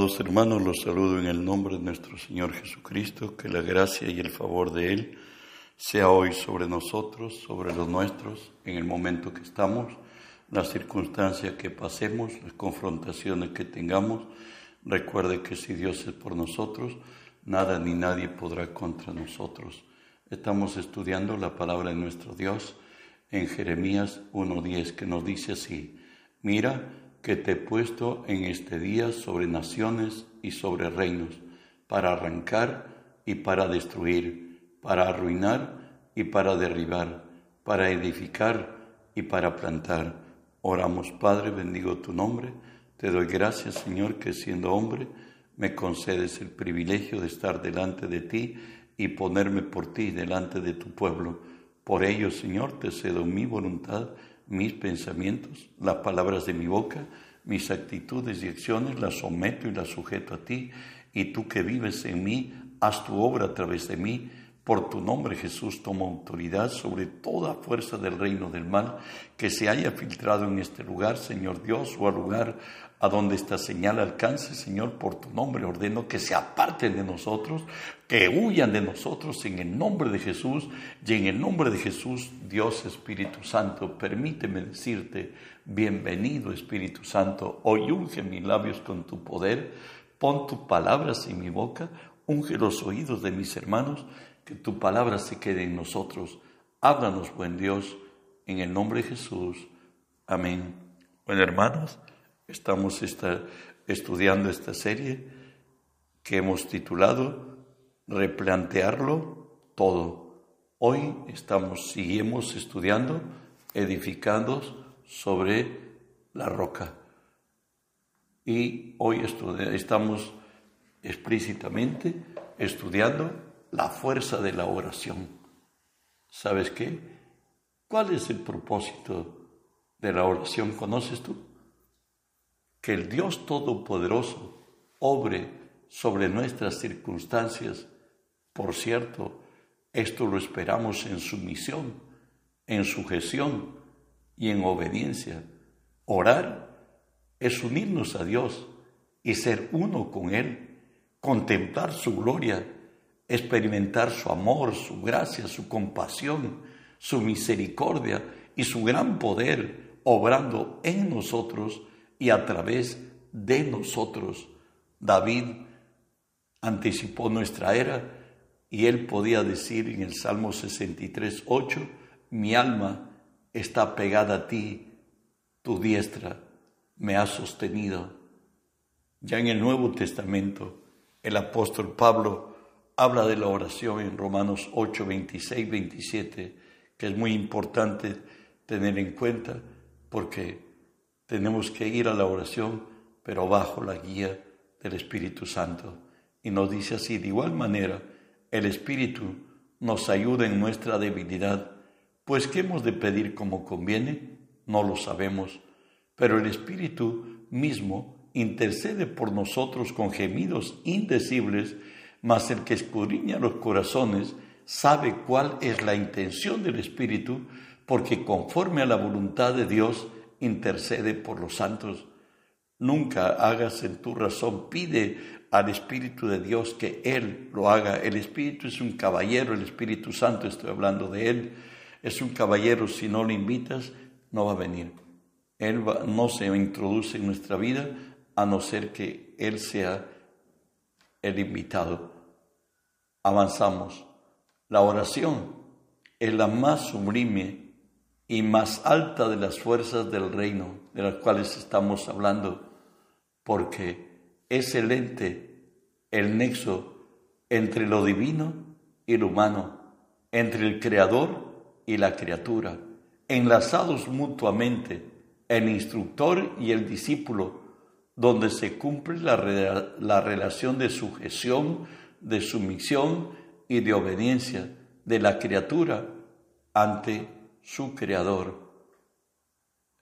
Amados hermanos, los saludo en el nombre de nuestro Señor Jesucristo, que la gracia y el favor de Él sea hoy sobre nosotros, sobre los nuestros, en el momento que estamos, las circunstancias que pasemos, las confrontaciones que tengamos. Recuerde que si Dios es por nosotros, nada ni nadie podrá contra nosotros. Estamos estudiando la palabra de nuestro Dios en Jeremías 1.10, que nos dice así, mira, que te he puesto en este día sobre naciones y sobre reinos, para arrancar y para destruir, para arruinar y para derribar, para edificar y para plantar. Oramos, Padre, bendigo tu nombre. Te doy gracias, Señor, que siendo hombre me concedes el privilegio de estar delante de ti y ponerme por ti delante de tu pueblo. Por ello, Señor, te cedo mi voluntad mis pensamientos, las palabras de mi boca, mis actitudes y acciones las someto y las sujeto a ti, y tú que vives en mí, haz tu obra a través de mí. Por tu nombre, Jesús, toma autoridad sobre toda fuerza del reino del mal que se haya filtrado en este lugar, Señor Dios, o al lugar a donde esta señal alcance, Señor, por tu nombre ordeno que se aparten de nosotros, que huyan de nosotros en el nombre de Jesús y en el nombre de Jesús, Dios Espíritu Santo, permíteme decirte, bienvenido Espíritu Santo, hoy unge mis labios con tu poder, pon tus palabras en mi boca, unge los oídos de mis hermanos, que tu palabra se quede en nosotros. Háblanos, buen Dios, en el nombre de Jesús. Amén. Bueno, hermanos, Estamos estudiando esta serie que hemos titulado Replantearlo todo. Hoy estamos, seguimos estudiando, edificando sobre la roca. Y hoy estamos explícitamente estudiando la fuerza de la oración. ¿Sabes qué? ¿Cuál es el propósito de la oración? ¿Conoces tú? que el Dios Todopoderoso obre sobre nuestras circunstancias. Por cierto, esto lo esperamos en sumisión, en sujeción y en obediencia. Orar es unirnos a Dios y ser uno con Él, contemplar su gloria, experimentar su amor, su gracia, su compasión, su misericordia y su gran poder obrando en nosotros y a través de nosotros. David anticipó nuestra era y él podía decir en el Salmo 63, 8, mi alma está pegada a ti, tu diestra me ha sostenido. Ya en el Nuevo Testamento, el apóstol Pablo habla de la oración en Romanos 8, 26, 27, que es muy importante tener en cuenta porque tenemos que ir a la oración, pero bajo la guía del Espíritu Santo. Y nos dice así, de igual manera, el Espíritu nos ayuda en nuestra debilidad, pues ¿qué hemos de pedir como conviene? No lo sabemos, pero el Espíritu mismo intercede por nosotros con gemidos indecibles, mas el que escudriña los corazones sabe cuál es la intención del Espíritu, porque conforme a la voluntad de Dios, intercede por los santos. Nunca hagas en tu razón, pide al Espíritu de Dios que Él lo haga. El Espíritu es un caballero, el Espíritu Santo, estoy hablando de Él, es un caballero, si no lo invitas, no va a venir. Él no se introduce en nuestra vida a no ser que Él sea el invitado. Avanzamos. La oración es la más sublime y más alta de las fuerzas del reino de las cuales estamos hablando, porque es el ente, el nexo entre lo divino y lo humano, entre el creador y la criatura, enlazados mutuamente, el instructor y el discípulo, donde se cumple la, la relación de sujeción, de sumisión y de obediencia de la criatura ante su creador.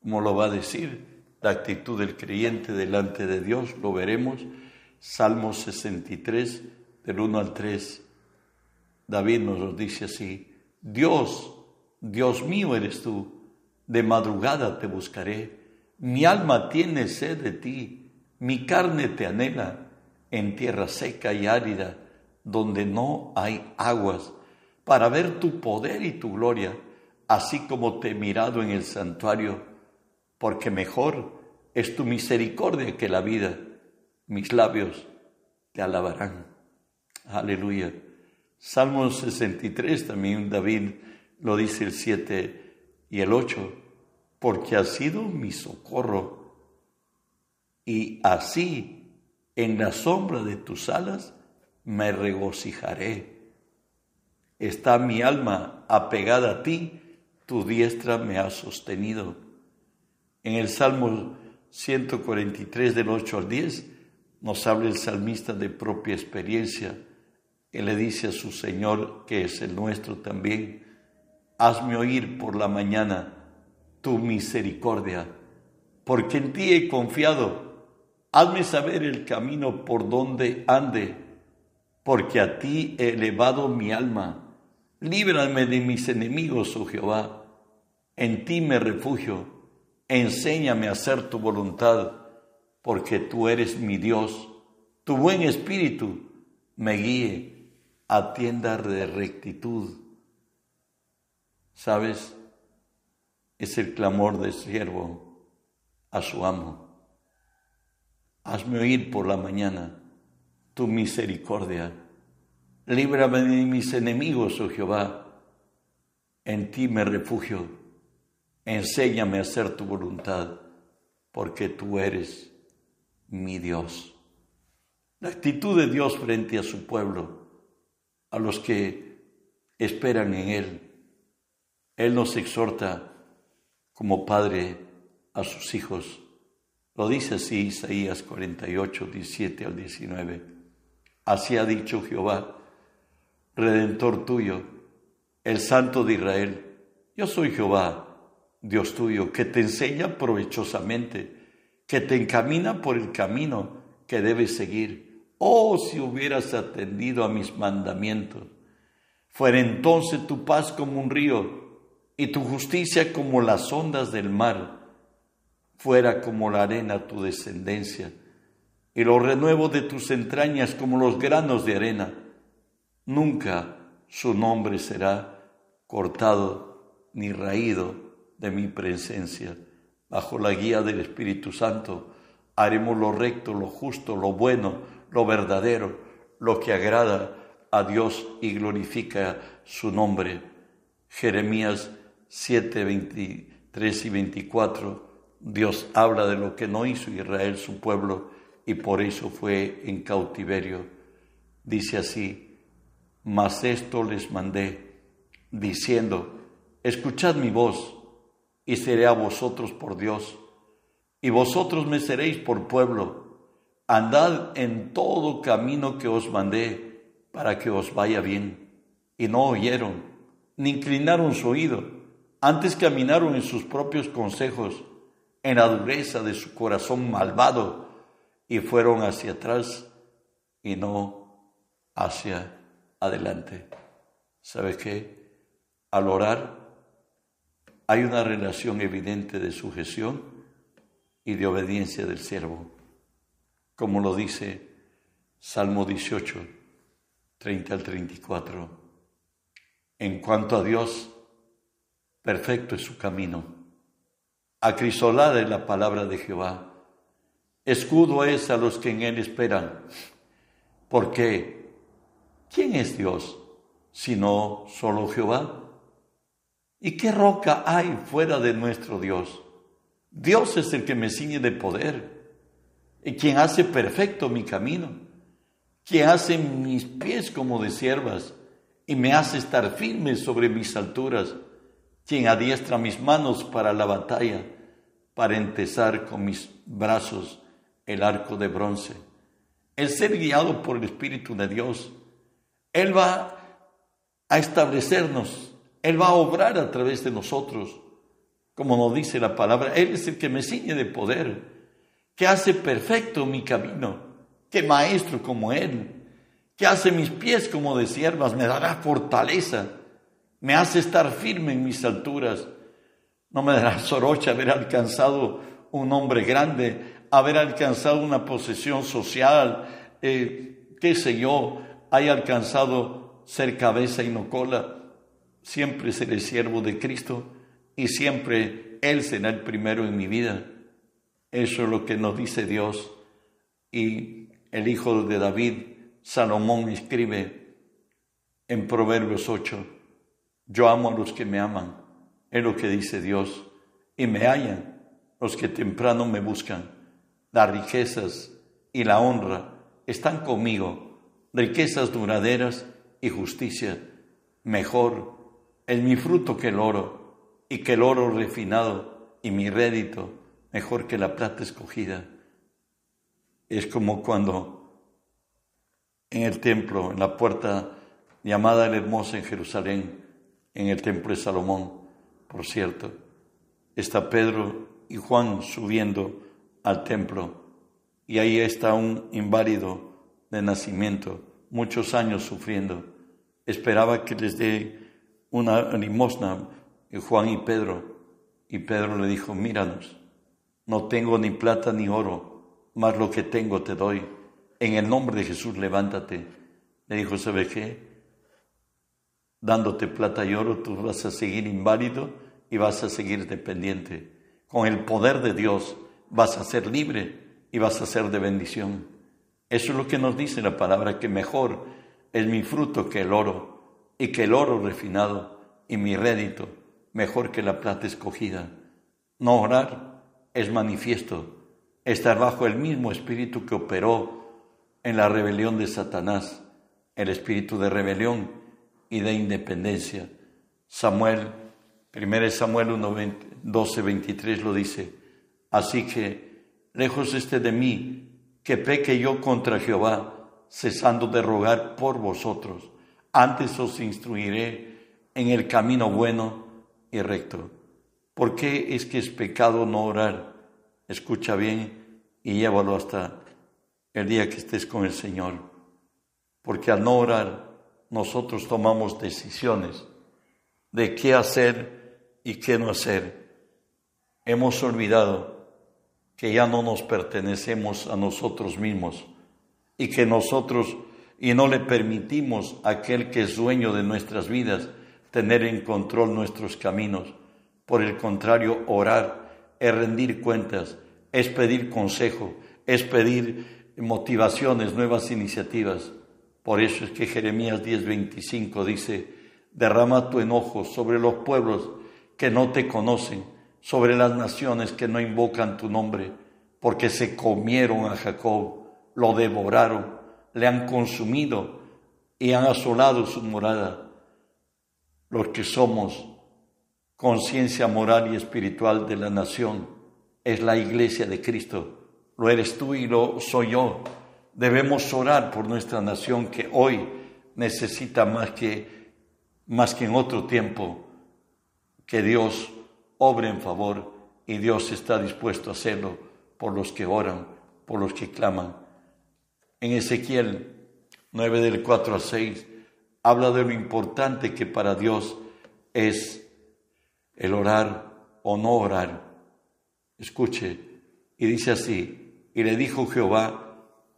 Como lo va a decir la actitud del creyente delante de Dios, lo veremos. Salmo 63, del 1 al 3. David nos lo dice así, Dios, Dios mío eres tú, de madrugada te buscaré, mi alma tiene sed de ti, Mi carne te anhela en tierra seca y árida, donde no hay aguas, para ver tu poder y tu gloria, así como te he mirado en el santuario, porque mejor es tu misericordia que la vida. Mis labios te alabarán. Aleluya. Salmo 63 también David lo dice el 7 y el 8, porque ha sido mi socorro y así en la sombra de tus alas me regocijaré. Está mi alma apegada a ti, tu diestra me ha sostenido. En el Salmo 143 del 8 al 10 nos habla el salmista de propia experiencia. Él le dice a su Señor, que es el nuestro también, hazme oír por la mañana tu misericordia, porque en ti he confiado. Hazme saber el camino por donde ande, porque a ti he elevado mi alma. Líbrame de mis enemigos, oh Jehová. En ti me refugio. Enséñame a hacer tu voluntad, porque tú eres mi Dios. Tu buen espíritu me guíe a tienda de rectitud ¿Sabes? Es el clamor del siervo a su amo. Hazme oír por la mañana tu misericordia. Líbrame de mis enemigos, oh Jehová. En ti me refugio. Enséñame a hacer tu voluntad, porque tú eres mi Dios. La actitud de Dios frente a su pueblo, a los que esperan en Él, él nos exhorta como padre a sus hijos. Lo dice así Isaías 48, 17 al 19. Así ha dicho Jehová, Redentor tuyo, el Santo de Israel. Yo soy Jehová, Dios tuyo, que te enseña provechosamente, que te encamina por el camino que debes seguir. Oh, si hubieras atendido a mis mandamientos, fuera entonces tu paz como un río y tu justicia como las ondas del mar, fuera como la arena tu descendencia, y los renuevos de tus entrañas como los granos de arena. Nunca su nombre será cortado ni raído de mi presencia. Bajo la guía del Espíritu Santo haremos lo recto, lo justo, lo bueno, lo verdadero, lo que agrada a Dios y glorifica su nombre. Jeremías 7, 23 y 24, Dios habla de lo que no hizo Israel, su pueblo, y por eso fue en cautiverio. Dice así, mas esto les mandé, diciendo, escuchad mi voz, y seré a vosotros por Dios, y vosotros me seréis por pueblo. Andad en todo camino que os mandé, para que os vaya bien. Y no oyeron, ni inclinaron su oído antes caminaron en sus propios consejos, en la dureza de su corazón malvado, y fueron hacia atrás y no hacia adelante. ¿Sabe qué? Al orar hay una relación evidente de sujeción y de obediencia del siervo, como lo dice Salmo 18, 30 al 34. En cuanto a Dios, perfecto es su camino. Acrisolada es la palabra de Jehová. Escudo es a los que en él esperan. Porque, ¿quién es Dios sino solo Jehová? ¿Y qué roca hay fuera de nuestro Dios? Dios es el que me ciñe de poder y quien hace perfecto mi camino, quien hace mis pies como de siervas y me hace estar firme sobre mis alturas quien adiestra mis manos para la batalla, para entesar con mis brazos el arco de bronce. El ser guiado por el Espíritu de Dios, Él va a establecernos, Él va a obrar a través de nosotros, como nos dice la palabra, Él es el que me ciñe de poder, que hace perfecto mi camino, que maestro como Él, que hace mis pies como de siervas, me dará fortaleza me hace estar firme en mis alturas. No me dará sorocha haber alcanzado un hombre grande haber alcanzado una posesión social, eh, qué sé yo, haya alcanzado ser cabeza y no cola. Siempre seré siervo de Cristo y siempre Él será el primero en mi vida. Eso es lo que nos dice Dios. Y el hijo de David, Salomón, escribe en Proverbios 8, yo amo a los que me aman, es lo que dice Dios, y me hallan los que temprano me buscan. Las riquezas y la honra están conmigo, riquezas duraderas y justicia. Mejor es mi fruto que el oro, y que el oro refinado, y mi rédito mejor que la plata escogida. Es como cuando en el templo, en la puerta llamada el Hermoso en Jerusalén, en el templo de Salomón, por cierto, está Pedro y Juan subiendo al templo y ahí está un inválido de nacimiento, muchos años sufriendo. Esperaba que les dé una limosna Juan y Pedro y Pedro le dijo, míranos, no tengo ni plata ni oro, mas lo que tengo te doy. En el nombre de Jesús levántate. Le dijo, ¿sabe qué? Dándote plata y oro, tú vas a seguir inválido y vas a seguir dependiente. Con el poder de Dios vas a ser libre y vas a ser de bendición. Eso es lo que nos dice la palabra, que mejor es mi fruto que el oro, y que el oro refinado, y mi rédito mejor que la plata escogida. No orar es manifiesto estar bajo el mismo espíritu que operó en la rebelión de Satanás, el espíritu de rebelión y de independencia. Samuel, 1 Samuel 1, 12, 23 lo dice. Así que, lejos esté de mí, que peque yo contra Jehová, cesando de rogar por vosotros. Antes os instruiré en el camino bueno y recto. ¿Por qué es que es pecado no orar? Escucha bien y llévalo hasta el día que estés con el Señor. Porque al no orar, nosotros tomamos decisiones de qué hacer y qué no hacer. Hemos olvidado que ya no nos pertenecemos a nosotros mismos y que nosotros y no le permitimos a aquel que es dueño de nuestras vidas tener en control nuestros caminos. Por el contrario, orar es rendir cuentas, es pedir consejo, es pedir motivaciones, nuevas iniciativas. Por eso es que Jeremías 10:25 dice, derrama tu enojo sobre los pueblos que no te conocen, sobre las naciones que no invocan tu nombre, porque se comieron a Jacob, lo devoraron, le han consumido y han asolado su morada los que somos conciencia moral y espiritual de la nación, es la iglesia de Cristo. Lo eres tú y lo soy yo. Debemos orar por nuestra nación que hoy necesita más que, más que en otro tiempo que Dios obre en favor y Dios está dispuesto a hacerlo por los que oran, por los que claman. En Ezequiel 9 del 4 al 6 habla de lo importante que para Dios es el orar o no orar. Escuche, y dice así, y le dijo Jehová,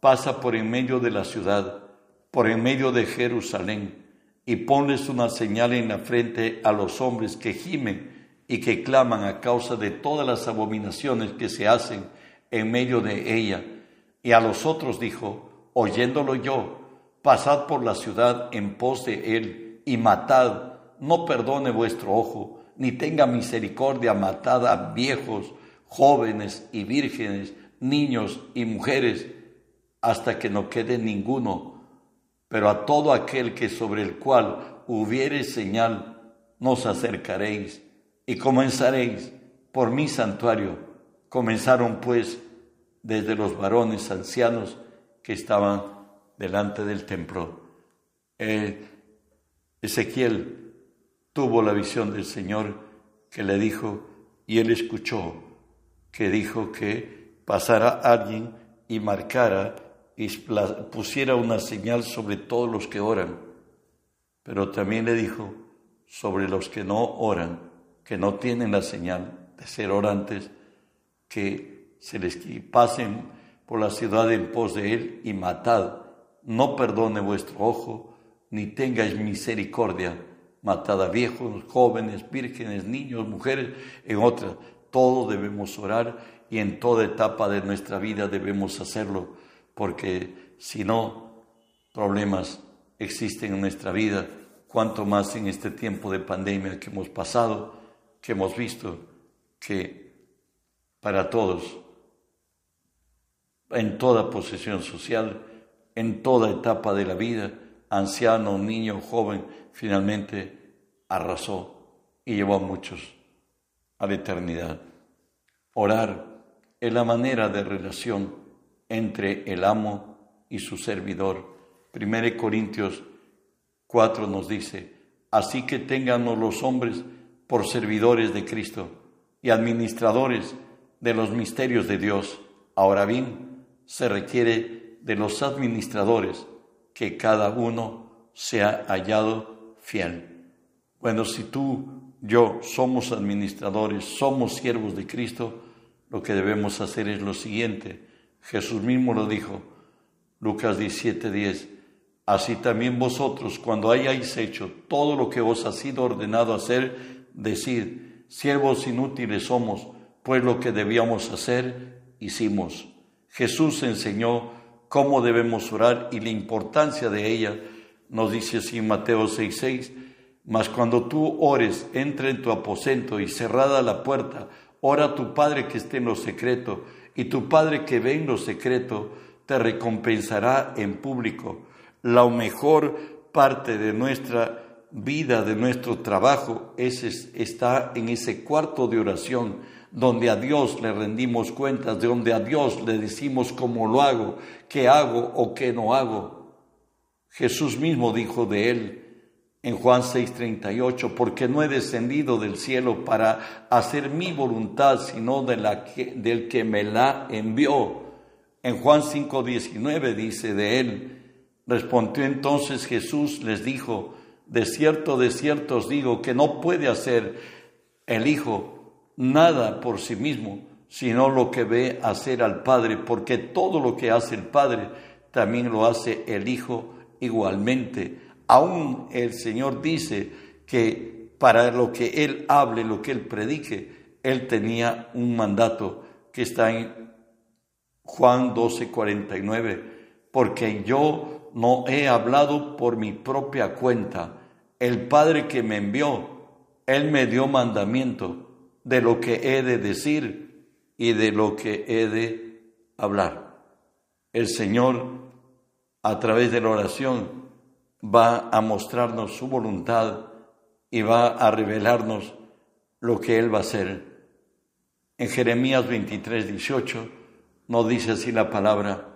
pasa por en medio de la ciudad, por en medio de Jerusalén, y ponles una señal en la frente a los hombres que gimen y que claman a causa de todas las abominaciones que se hacen en medio de ella. Y a los otros dijo, oyéndolo yo, pasad por la ciudad en pos de él y matad, no perdone vuestro ojo, ni tenga misericordia, matad a viejos, jóvenes y vírgenes, niños y mujeres, hasta que no quede ninguno. Pero a todo aquel que sobre el cual hubiere señal, nos acercaréis y comenzaréis por mi santuario. Comenzaron pues desde los varones ancianos que estaban delante del templo. Eh, Ezequiel tuvo la visión del Señor que le dijo, y él escuchó, que dijo que pasara alguien y marcara y pusiera una señal sobre todos los que oran. Pero también le dijo sobre los que no oran, que no tienen la señal de ser orantes, que se les pasen por la ciudad en pos de él y matad. No perdone vuestro ojo, ni tengáis misericordia. Matad a viejos, jóvenes, vírgenes, niños, mujeres, en otras. Todos debemos orar y en toda etapa de nuestra vida debemos hacerlo, porque si no, problemas existen en nuestra vida, cuanto más en este tiempo de pandemia que hemos pasado, que hemos visto que para todos, en toda posesión social, en toda etapa de la vida, anciano, niño, joven, finalmente arrasó y llevó a muchos a la eternidad. Orar es la manera de relación entre el amo y su servidor. 1 Corintios 4 nos dice, así que ténganos los hombres por servidores de Cristo y administradores de los misterios de Dios. Ahora bien, se requiere de los administradores que cada uno sea hallado fiel. Bueno, si tú, yo somos administradores, somos siervos de Cristo, lo que debemos hacer es lo siguiente. Jesús mismo lo dijo, Lucas 17:10. Así también vosotros, cuando hayáis hecho todo lo que os ha sido ordenado hacer, decid, siervos inútiles somos, pues lo que debíamos hacer, hicimos. Jesús enseñó cómo debemos orar y la importancia de ella. Nos dice así Mateo 6:6, mas cuando tú ores, entra en tu aposento y cerrada la puerta, Ora a tu Padre que esté en lo secreto, y tu Padre que ve en lo secreto te recompensará en público. La mejor parte de nuestra vida, de nuestro trabajo, es, está en ese cuarto de oración, donde a Dios le rendimos cuentas, de donde a Dios le decimos cómo lo hago, qué hago o qué no hago. Jesús mismo dijo de él, en Juan 6:38, porque no he descendido del cielo para hacer mi voluntad, sino de la del que me la envió. En Juan 5:19 dice de él, respondió entonces Jesús, les dijo, de cierto, de cierto os digo que no puede hacer el Hijo nada por sí mismo, sino lo que ve hacer al Padre, porque todo lo que hace el Padre, también lo hace el Hijo igualmente. Aún el Señor dice que para lo que Él hable, lo que Él predique, Él tenía un mandato que está en Juan 12, 49, porque yo no he hablado por mi propia cuenta. El Padre que me envió, Él me dio mandamiento de lo que he de decir y de lo que he de hablar. El Señor, a través de la oración, va a mostrarnos su voluntad y va a revelarnos lo que Él va a hacer. En Jeremías 23, 18 nos dice así la palabra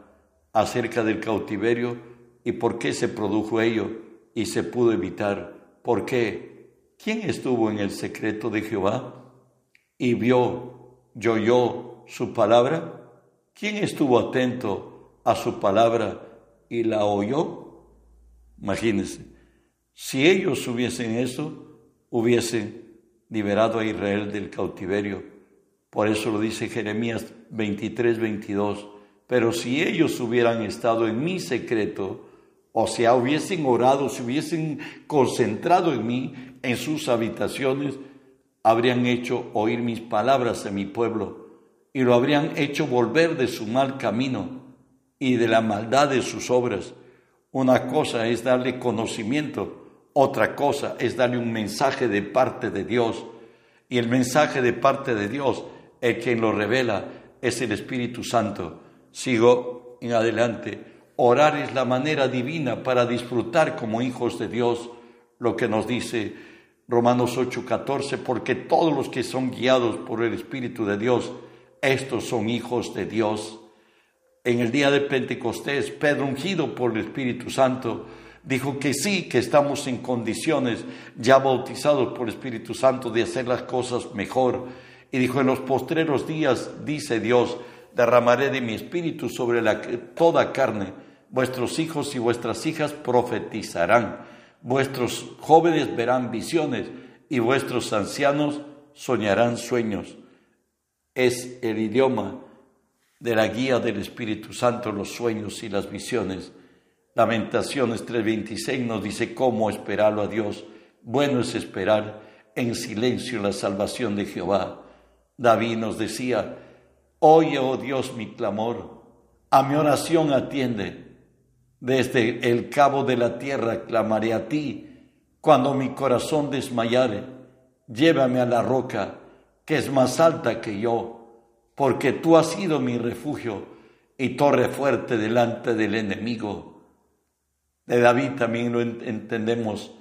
acerca del cautiverio y por qué se produjo ello y se pudo evitar. ¿Por qué? ¿Quién estuvo en el secreto de Jehová y vio, yo oyó su palabra? ¿Quién estuvo atento a su palabra y la oyó? Imagínense, si ellos hubiesen eso, hubiesen liberado a Israel del cautiverio. Por eso lo dice Jeremías 23, 22. Pero si ellos hubieran estado en mi secreto, o sea, hubiesen orado, si hubiesen concentrado en mí, en sus habitaciones, habrían hecho oír mis palabras a mi pueblo y lo habrían hecho volver de su mal camino y de la maldad de sus obras una cosa es darle conocimiento, otra cosa es darle un mensaje de parte de Dios. Y el mensaje de parte de Dios, el quien lo revela, es el Espíritu Santo. Sigo en adelante. Orar es la manera divina para disfrutar como hijos de Dios lo que nos dice Romanos 8:14, porque todos los que son guiados por el Espíritu de Dios, estos son hijos de Dios en el día de Pentecostés, Pedro, ungido por el Espíritu Santo, dijo que sí, que estamos en condiciones, ya bautizados por el Espíritu Santo, de hacer las cosas mejor. Y dijo, en los postreros días, dice Dios, derramaré de mi espíritu sobre la, toda carne. Vuestros hijos y vuestras hijas profetizarán. Vuestros jóvenes verán visiones y vuestros ancianos soñarán sueños. Es el idioma de la guía del Espíritu Santo, los sueños y las visiones. Lamentaciones 3:26 nos dice cómo esperarlo a Dios. Bueno es esperar en silencio la salvación de Jehová. David nos decía, oye, oh Dios, mi clamor, a mi oración atiende. Desde el cabo de la tierra clamaré a ti, cuando mi corazón desmayare, llévame a la roca, que es más alta que yo, porque tú has sido mi refugio y torre fuerte delante del enemigo. De David también lo entendemos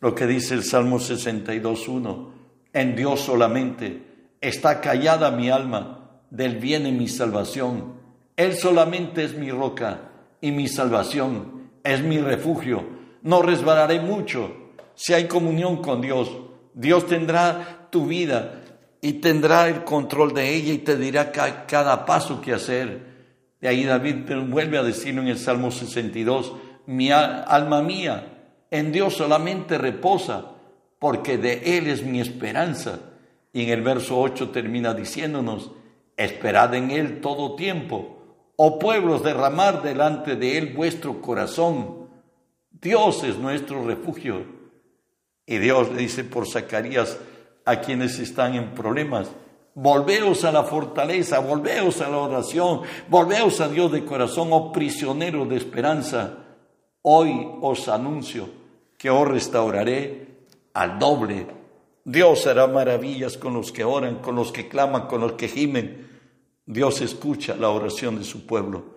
lo que dice el Salmo 62.1. En Dios solamente está callada mi alma, del bien en mi salvación. Él solamente es mi roca y mi salvación, es mi refugio. No resbalaré mucho si hay comunión con Dios. Dios tendrá tu vida y tendrá el control de ella y te dirá cada paso que hacer. De ahí David vuelve a decirlo en el Salmo 62, mi alma mía, en Dios solamente reposa, porque de Él es mi esperanza. Y en el verso 8 termina diciéndonos, esperad en Él todo tiempo, oh pueblos, derramar delante de Él vuestro corazón. Dios es nuestro refugio y Dios le dice por Zacarías a quienes están en problemas, volveos a la fortaleza, volveos a la oración, volveos a Dios de corazón, oh prisioneros de esperanza. Hoy os anuncio que os restauraré al doble. Dios hará maravillas con los que oran, con los que claman, con los que gimen. Dios escucha la oración de su pueblo.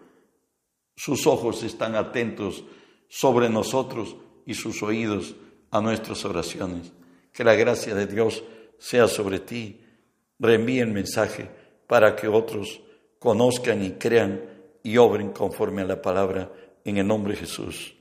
Sus ojos están atentos sobre nosotros y sus oídos a nuestras oraciones. Que la gracia de Dios sea sobre ti. Reenvíe el mensaje para que otros conozcan y crean y obren conforme a la palabra en el nombre de Jesús.